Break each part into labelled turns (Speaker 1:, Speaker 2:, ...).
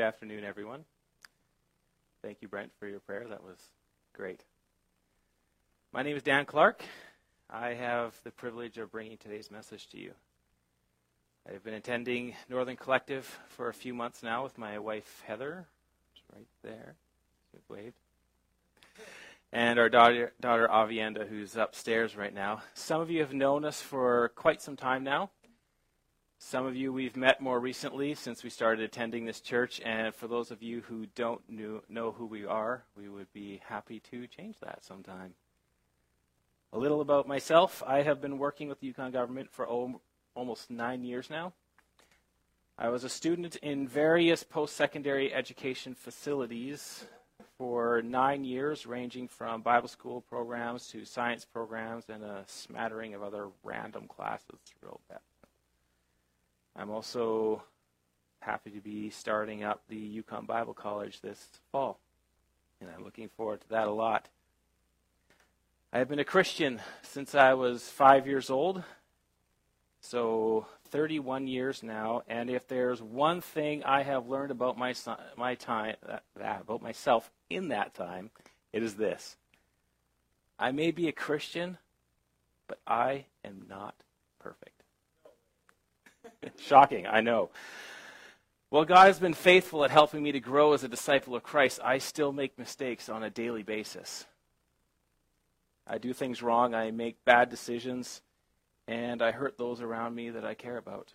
Speaker 1: Good afternoon, everyone. Thank you, Brent, for your prayer. That was great. My name is Dan Clark. I have the privilege of bringing today's message to you. I've been attending Northern Collective for a few months now with my wife, Heather. right there. Waved. And our daughter, daughter Avienda, who's upstairs right now. Some of you have known us for quite some time now. Some of you we've met more recently since we started attending this church, and for those of you who don't knew, know who we are, we would be happy to change that sometime. A little about myself I have been working with the Yukon government for o- almost nine years now. I was a student in various post secondary education facilities for nine years, ranging from Bible school programs to science programs and a smattering of other random classes throughout that I'm also happy to be starting up the Yukon Bible College this fall, and I'm looking forward to that a lot. I have been a Christian since I was five years old, so 31 years now. And if there's one thing I have learned about my my time, that, that, about myself in that time, it is this: I may be a Christian, but I am not perfect. Shocking, I know. Well, God has been faithful at helping me to grow as a disciple of Christ. I still make mistakes on a daily basis. I do things wrong, I make bad decisions, and I hurt those around me that I care about.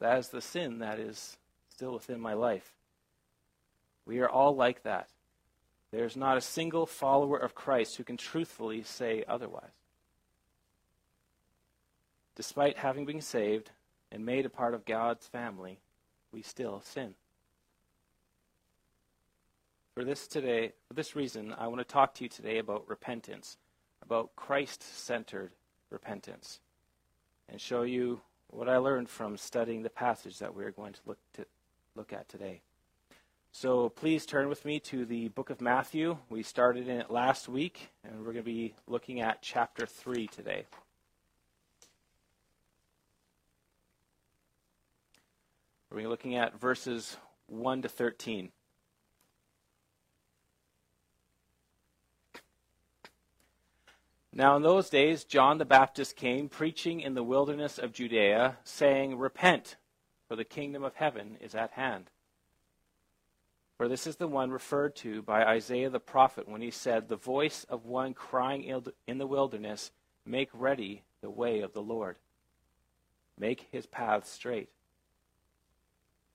Speaker 1: That is the sin that is still within my life. We are all like that. There's not a single follower of Christ who can truthfully say otherwise despite having been saved and made a part of God's family, we still sin. For this today, for this reason, I want to talk to you today about repentance, about Christ-centered repentance, and show you what I learned from studying the passage that we're going to look to look at today. So please turn with me to the book of Matthew. We started in it last week, and we're going to be looking at chapter 3 today. We're looking at verses 1 to 13. Now, in those days, John the Baptist came preaching in the wilderness of Judea, saying, Repent, for the kingdom of heaven is at hand. For this is the one referred to by Isaiah the prophet when he said, The voice of one crying in the wilderness, Make ready the way of the Lord, make his path straight.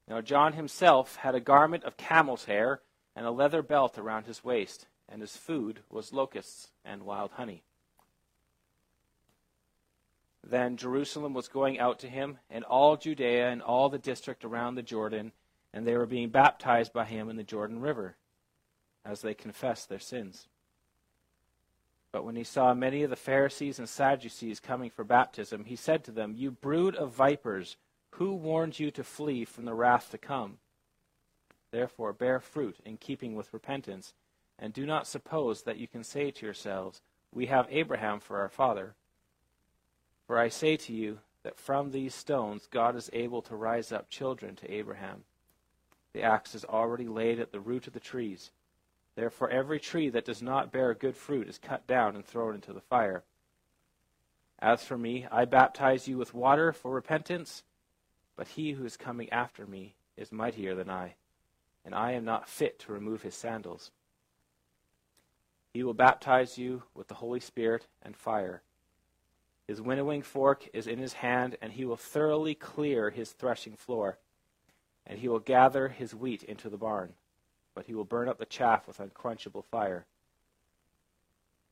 Speaker 1: Now John himself had a garment of camel's hair and a leather belt around his waist, and his food was locusts and wild honey. Then Jerusalem was going out to him, and all Judea and all the district around the Jordan, and they were being baptized by him in the Jordan River, as they confessed their sins. But when he saw many of the Pharisees and Sadducees coming for baptism, he said to them, You brood of vipers! Who warned you to flee from the wrath to come? Therefore, bear fruit in keeping with repentance, and do not suppose that you can say to yourselves, We have Abraham for our father. For I say to you that from these stones God is able to rise up children to Abraham. The axe is already laid at the root of the trees. Therefore, every tree that does not bear good fruit is cut down and thrown into the fire. As for me, I baptize you with water for repentance but he who is coming after me is mightier than I, and I am not fit to remove his sandals. He will baptize you with the Holy Spirit and fire. His winnowing fork is in his hand, and he will thoroughly clear his threshing floor. And he will gather his wheat into the barn, but he will burn up the chaff with unquenchable fire.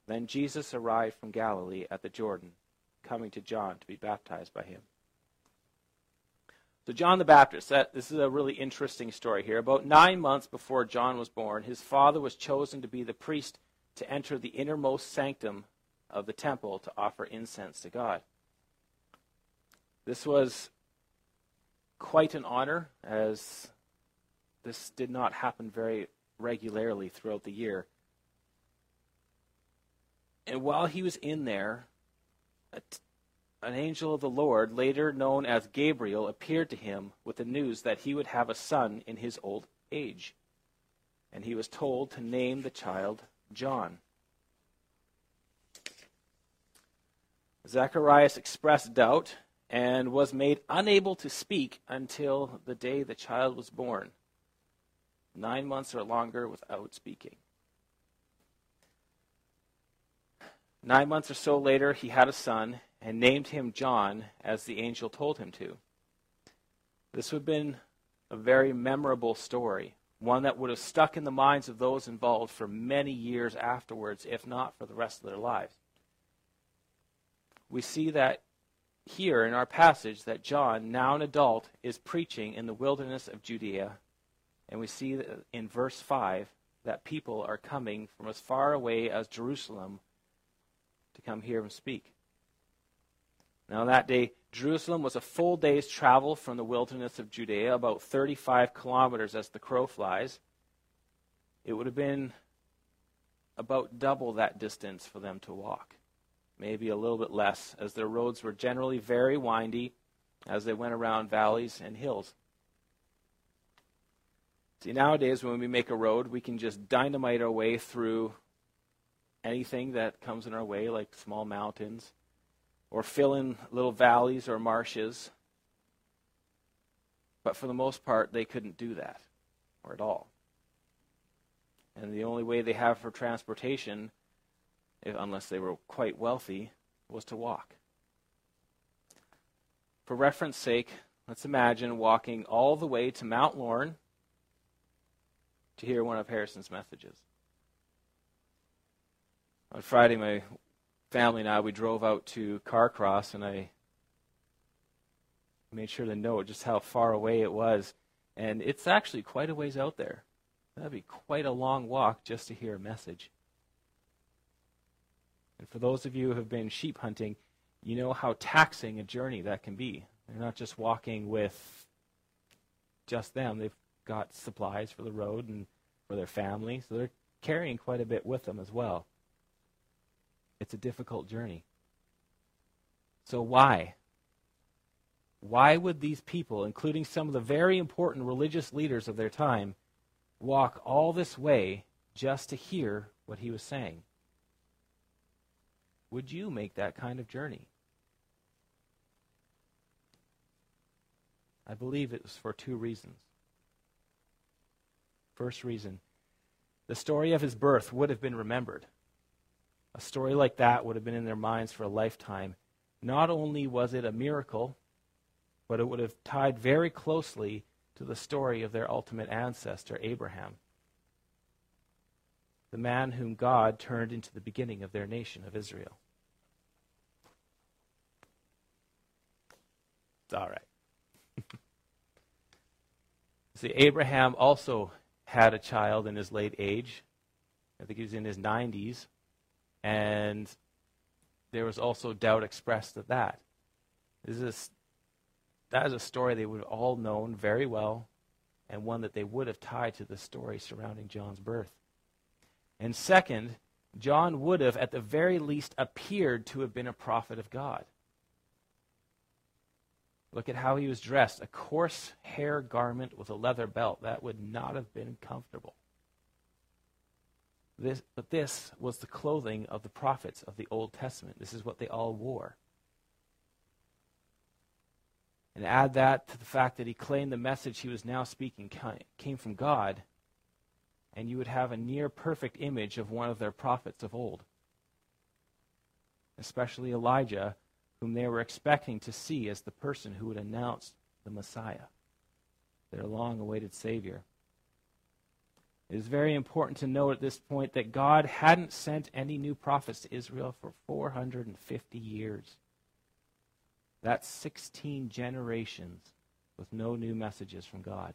Speaker 1: Then Jesus arrived from Galilee at the Jordan, coming to John to be baptized by him. So, John the Baptist, that, this is a really interesting story here. About nine months before John was born, his father was chosen to be the priest to enter the innermost sanctum of the temple to offer incense to God. This was quite an honor, as this did not happen very regularly throughout the year. And while he was in there, an angel of the Lord, later known as Gabriel, appeared to him with the news that he would have a son in his old age. And he was told to name the child John. Zacharias expressed doubt and was made unable to speak until the day the child was born. Nine months or longer without speaking. Nine months or so later, he had a son and named him John as the angel told him to. This would have been a very memorable story, one that would have stuck in the minds of those involved for many years afterwards, if not for the rest of their lives. We see that here in our passage that John, now an adult, is preaching in the wilderness of Judea. And we see in verse 5 that people are coming from as far away as Jerusalem to come hear him speak. Now, that day, Jerusalem was a full day's travel from the wilderness of Judea, about 35 kilometers as the crow flies. It would have been about double that distance for them to walk, maybe a little bit less, as their roads were generally very windy as they went around valleys and hills. See, nowadays, when we make a road, we can just dynamite our way through anything that comes in our way, like small mountains, or fill in little valleys or marshes. But for the most part, they couldn't do that, or at all. And the only way they have for transportation, if, unless they were quite wealthy, was to walk. For reference sake, let's imagine walking all the way to Mount Lorne to hear one of Harrison's messages on Friday, my family and I, we drove out to Carcross, and I made sure to note just how far away it was. And it's actually quite a ways out there. That'd be quite a long walk just to hear a message. And for those of you who have been sheep hunting, you know how taxing a journey that can be. They're not just walking with just them, they've got supplies for the road and for their family, so they're carrying quite a bit with them as well. It's a difficult journey. So, why? Why would these people, including some of the very important religious leaders of their time, walk all this way just to hear what he was saying? Would you make that kind of journey? I believe it was for two reasons. First reason the story of his birth would have been remembered. A story like that would have been in their minds for a lifetime. Not only was it a miracle, but it would have tied very closely to the story of their ultimate ancestor, Abraham, the man whom God turned into the beginning of their nation of Israel. All right. See, Abraham also had a child in his late age. I think he was in his 90s. And there was also doubt expressed at that. This is, that is a story they would have all known very well, and one that they would have tied to the story surrounding John's birth. And second, John would have, at the very least, appeared to have been a prophet of God. Look at how he was dressed a coarse hair garment with a leather belt. That would not have been comfortable. This, but this was the clothing of the prophets of the Old Testament. This is what they all wore. And add that to the fact that he claimed the message he was now speaking came from God, and you would have a near perfect image of one of their prophets of old, especially Elijah, whom they were expecting to see as the person who would announce the Messiah, their long awaited Savior. It is very important to note at this point that God hadn't sent any new prophets to Israel for 450 years. That's 16 generations with no new messages from God.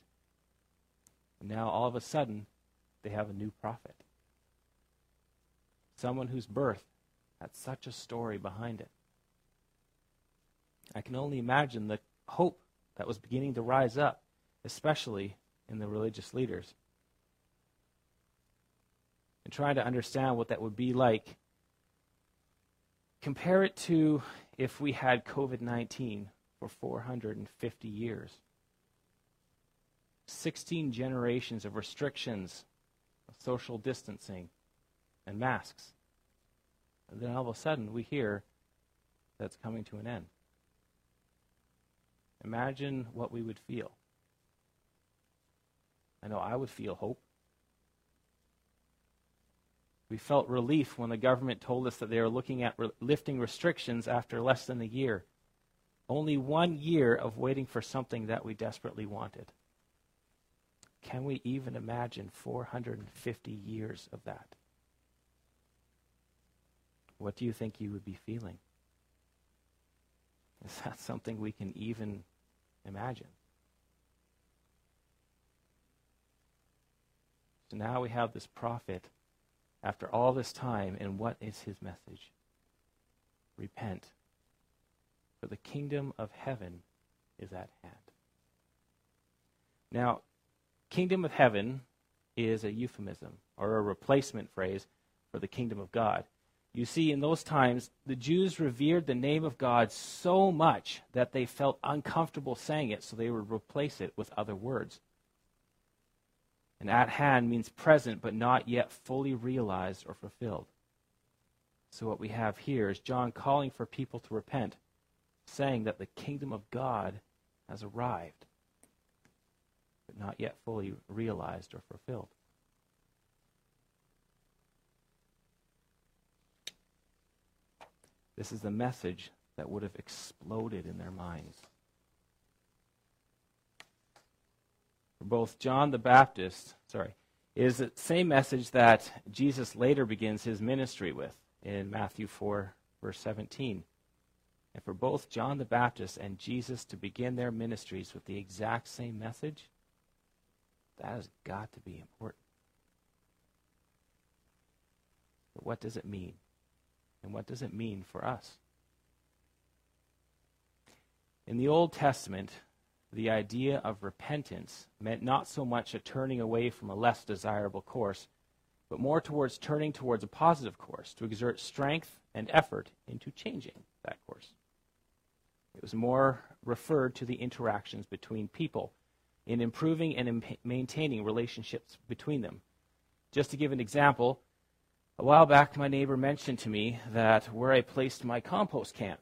Speaker 1: And now, all of a sudden, they have a new prophet. Someone whose birth had such a story behind it. I can only imagine the hope that was beginning to rise up, especially in the religious leaders and trying to understand what that would be like. Compare it to if we had COVID 19 for 450 years? 16 generations of restrictions, of social distancing, and masks. And then all of a sudden we hear that's coming to an end. Imagine what we would feel. I know I would feel hope. We felt relief when the government told us that they were looking at re- lifting restrictions after less than a year. Only one year of waiting for something that we desperately wanted. Can we even imagine 450 years of that? What do you think you would be feeling? Is that something we can even imagine? So now we have this prophet after all this time, and what is his message? Repent, for the kingdom of heaven is at hand. Now, kingdom of heaven is a euphemism or a replacement phrase for the kingdom of God. You see, in those times, the Jews revered the name of God so much that they felt uncomfortable saying it, so they would replace it with other words. And at hand means present, but not yet fully realized or fulfilled. So, what we have here is John calling for people to repent, saying that the kingdom of God has arrived, but not yet fully realized or fulfilled. This is the message that would have exploded in their minds. For both John the Baptist, sorry, is the same message that Jesus later begins his ministry with in Matthew 4, verse 17. And for both John the Baptist and Jesus to begin their ministries with the exact same message, that has got to be important. But what does it mean? And what does it mean for us? In the Old Testament, the idea of repentance meant not so much a turning away from a less desirable course, but more towards turning towards a positive course, to exert strength and effort into changing that course. It was more referred to the interactions between people in improving and in maintaining relationships between them. Just to give an example, a while back, my neighbor mentioned to me that where I placed my compost can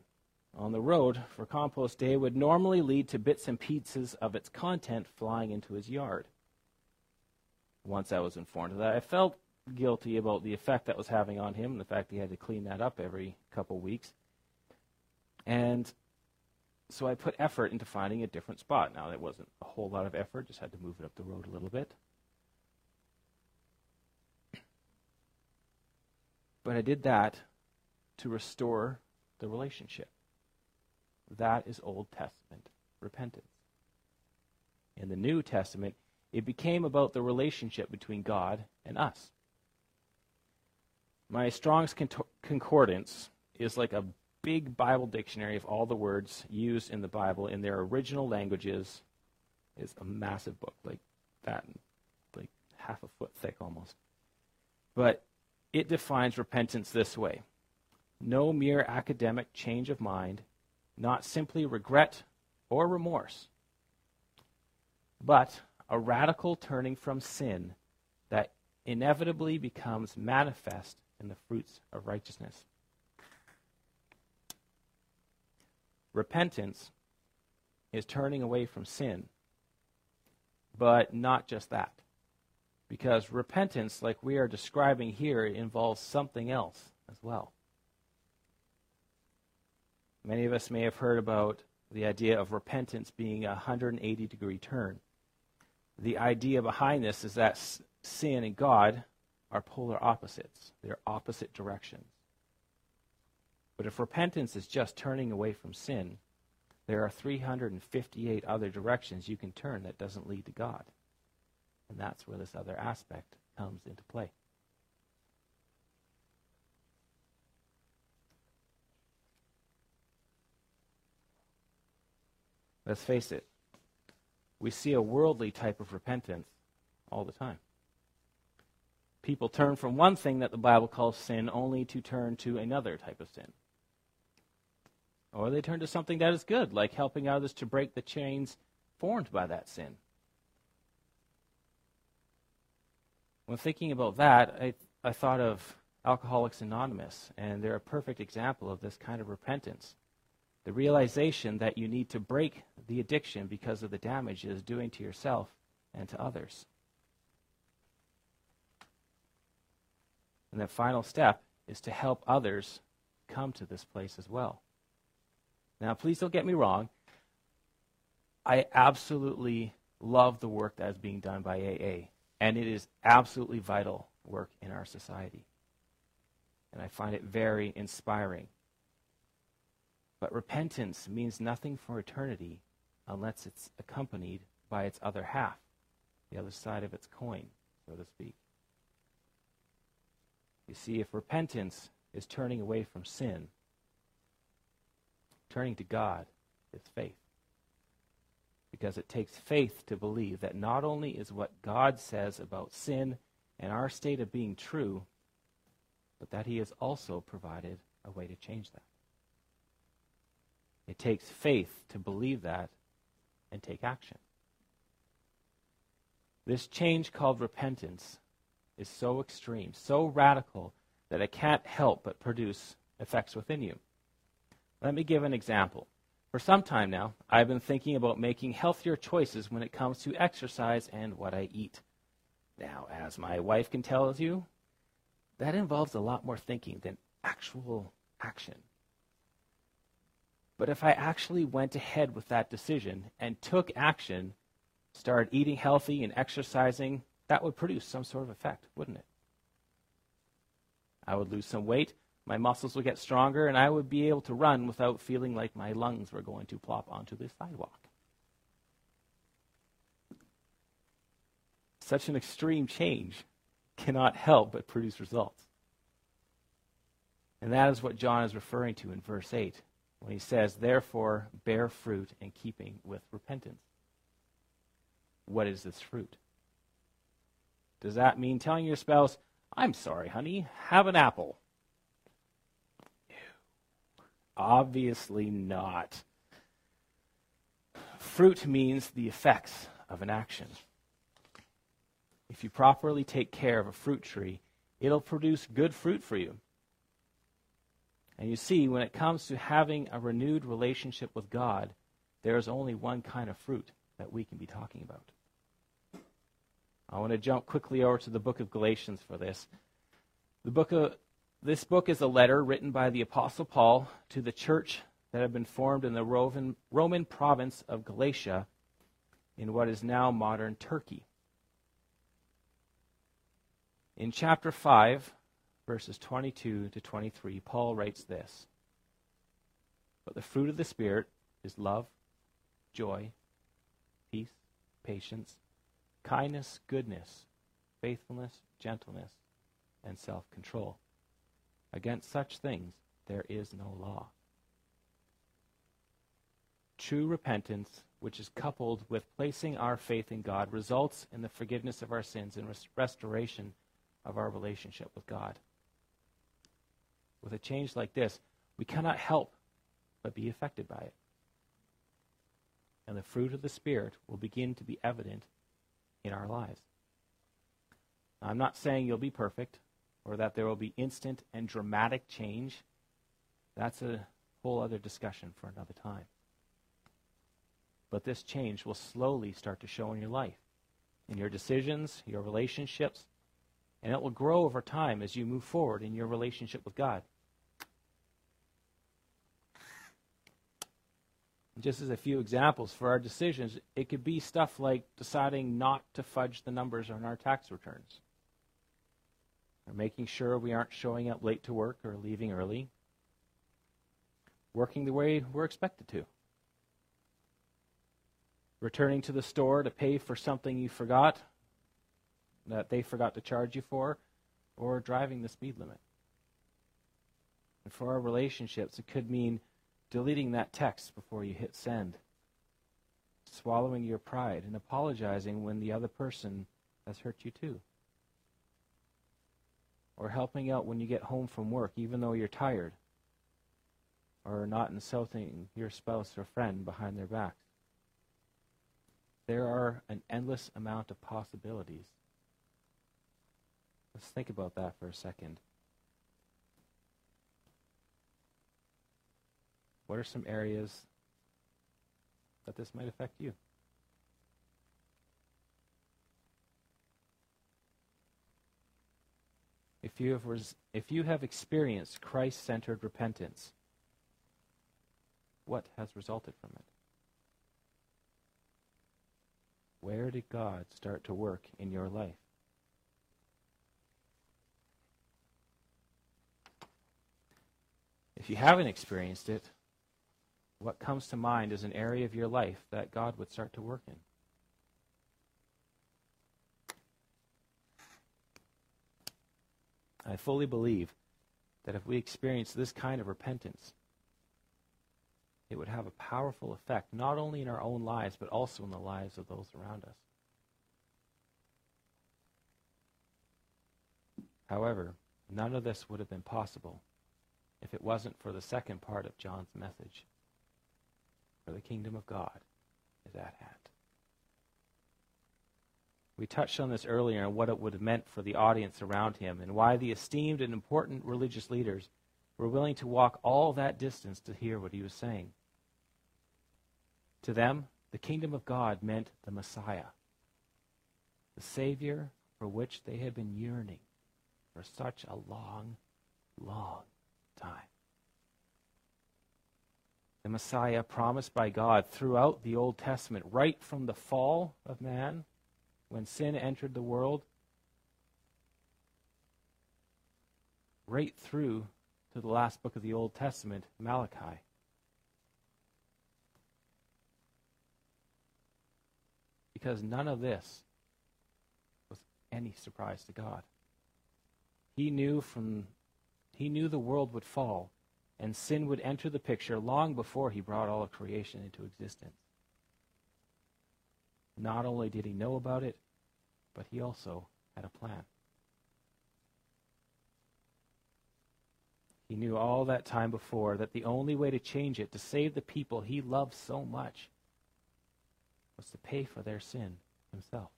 Speaker 1: on the road for compost day would normally lead to bits and pieces of its content flying into his yard. Once I was informed of that, I felt guilty about the effect that was having on him and the fact he had to clean that up every couple weeks. And so I put effort into finding a different spot. Now, it wasn't a whole lot of effort, just had to move it up the road a little bit. But I did that to restore the relationship. That is Old Testament repentance. In the New Testament, it became about the relationship between God and us. My Strong's Concordance is like a big Bible dictionary of all the words used in the Bible in their original languages. It's a massive book, like that, like half a foot thick almost. But it defines repentance this way no mere academic change of mind, not simply regret or remorse, but a radical turning from sin that inevitably becomes manifest in the fruits of righteousness. Repentance is turning away from sin, but not just that. Because repentance, like we are describing here, involves something else as well. Many of us may have heard about the idea of repentance being a 180 degree turn. The idea behind this is that sin and God are polar opposites, they're opposite directions. But if repentance is just turning away from sin, there are 358 other directions you can turn that doesn't lead to God. And that's where this other aspect comes into play. Let's face it, we see a worldly type of repentance all the time. People turn from one thing that the Bible calls sin only to turn to another type of sin. Or they turn to something that is good, like helping others to break the chains formed by that sin. When thinking about that, I, I thought of Alcoholics Anonymous, and they're a perfect example of this kind of repentance. The realization that you need to break the addiction because of the damage it is doing to yourself and to others. And the final step is to help others come to this place as well. Now, please don't get me wrong. I absolutely love the work that is being done by AA, and it is absolutely vital work in our society. And I find it very inspiring. But repentance means nothing for eternity unless it's accompanied by its other half, the other side of its coin, so to speak. You see, if repentance is turning away from sin, turning to God is faith. Because it takes faith to believe that not only is what God says about sin and our state of being true, but that He has also provided a way to change that. It takes faith to believe that and take action. This change called repentance is so extreme, so radical, that it can't help but produce effects within you. Let me give an example. For some time now, I've been thinking about making healthier choices when it comes to exercise and what I eat. Now, as my wife can tell you, that involves a lot more thinking than actual action. But if I actually went ahead with that decision and took action, started eating healthy and exercising, that would produce some sort of effect, wouldn't it? I would lose some weight, my muscles would get stronger, and I would be able to run without feeling like my lungs were going to plop onto the sidewalk. Such an extreme change cannot help but produce results. And that is what John is referring to in verse 8 when he says, Therefore, bear fruit in keeping with repentance. What is this fruit? Does that mean telling your spouse, I'm sorry, honey, have an apple? Obviously not. Fruit means the effects of an action. If you properly take care of a fruit tree, it'll produce good fruit for you. And you see, when it comes to having a renewed relationship with God, there is only one kind of fruit that we can be talking about. I want to jump quickly over to the book of Galatians for this. The book of, this book is a letter written by the Apostle Paul to the church that had been formed in the Roman, Roman province of Galatia in what is now modern Turkey. In chapter 5, verses 22 to 23, Paul writes this But the fruit of the Spirit is love, joy, peace, patience kindness, goodness, faithfulness, gentleness, and self control. Against such things there is no law. True repentance, which is coupled with placing our faith in God, results in the forgiveness of our sins and res- restoration of our relationship with God. With a change like this, we cannot help but be affected by it. And the fruit of the Spirit will begin to be evident in our lives. I'm not saying you'll be perfect or that there will be instant and dramatic change. That's a whole other discussion for another time. But this change will slowly start to show in your life, in your decisions, your relationships, and it will grow over time as you move forward in your relationship with God. just as a few examples for our decisions, it could be stuff like deciding not to fudge the numbers on our tax returns, or making sure we aren't showing up late to work or leaving early, working the way we're expected to, returning to the store to pay for something you forgot that they forgot to charge you for, or driving the speed limit. And for our relationships, it could mean deleting that text before you hit send, swallowing your pride, and apologizing when the other person has hurt you too. Or helping out when you get home from work, even though you're tired. or not insulting your spouse or friend behind their backs. There are an endless amount of possibilities. Let's think about that for a second. What are some areas that this might affect you? If you have, res- if you have experienced Christ centered repentance, what has resulted from it? Where did God start to work in your life? If you haven't experienced it, what comes to mind is an area of your life that God would start to work in? I fully believe that if we experience this kind of repentance, it would have a powerful effect, not only in our own lives, but also in the lives of those around us. However, none of this would have been possible if it wasn't for the second part of John's message. For the kingdom of God is at hand. We touched on this earlier and what it would have meant for the audience around him and why the esteemed and important religious leaders were willing to walk all that distance to hear what he was saying. To them, the kingdom of God meant the Messiah, the Savior for which they had been yearning for such a long, long time. The Messiah promised by God throughout the Old Testament, right from the fall of man, when sin entered the world, right through to the last book of the Old Testament, Malachi. Because none of this was any surprise to God. He knew from he knew the world would fall and sin would enter the picture long before he brought all of creation into existence. Not only did he know about it, but he also had a plan. He knew all that time before that the only way to change it, to save the people he loved so much, was to pay for their sin himself.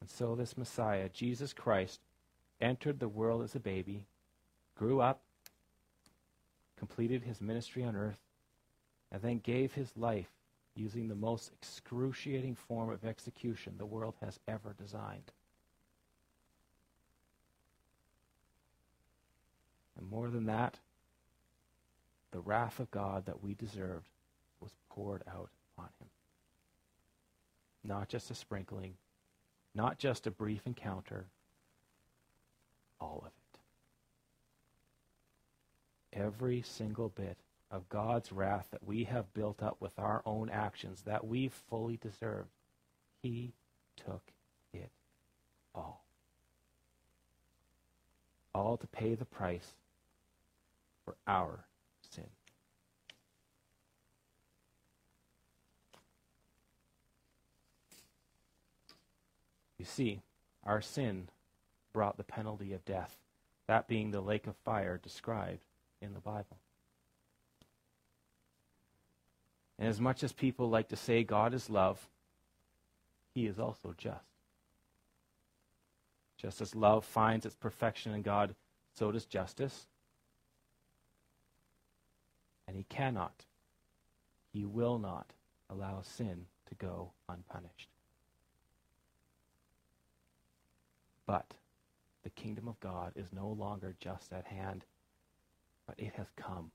Speaker 1: And so this Messiah, Jesus Christ, entered the world as a baby, grew up, completed his ministry on earth, and then gave his life using the most excruciating form of execution the world has ever designed. And more than that, the wrath of God that we deserved was poured out on him. Not just a sprinkling, not just a brief encounter, all of it. Every single bit of God's wrath that we have built up with our own actions that we fully deserved, He took it all. All to pay the price for our sin. You see, our sin brought the penalty of death, that being the lake of fire described in the Bible. And as much as people like to say God is love, he is also just. Just as love finds its perfection in God, so does justice. And he cannot, he will not allow sin to go unpunished. But the kingdom of God is no longer just at hand, but it has come.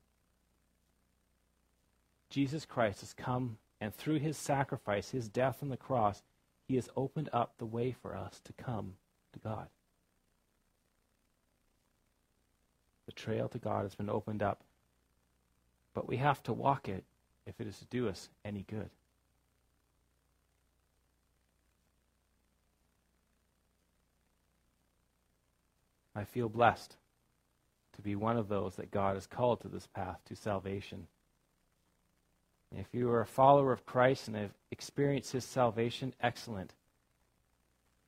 Speaker 1: Jesus Christ has come, and through his sacrifice, his death on the cross, he has opened up the way for us to come to God. The trail to God has been opened up, but we have to walk it if it is to do us any good. I feel blessed to be one of those that God has called to this path to salvation. If you are a follower of Christ and have experienced his salvation, excellent.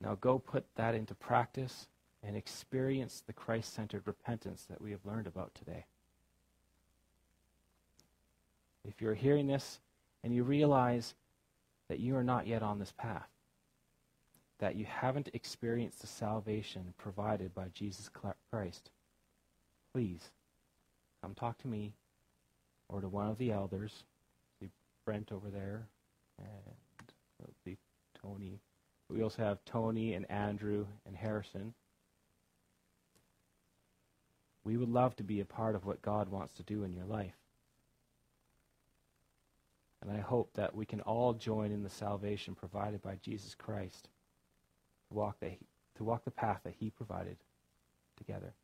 Speaker 1: Now go put that into practice and experience the Christ centered repentance that we have learned about today. if you're hearing this and you realize that you are not yet on this path, that you haven't experienced the salvation provided by Jesus Christ, please come talk to me or to one of the elders. See Brent over there, and see Tony. We also have Tony and Andrew and Harrison. We would love to be a part of what God wants to do in your life. And I hope that we can all join in the salvation provided by Jesus Christ to walk the, to walk the path that he provided together.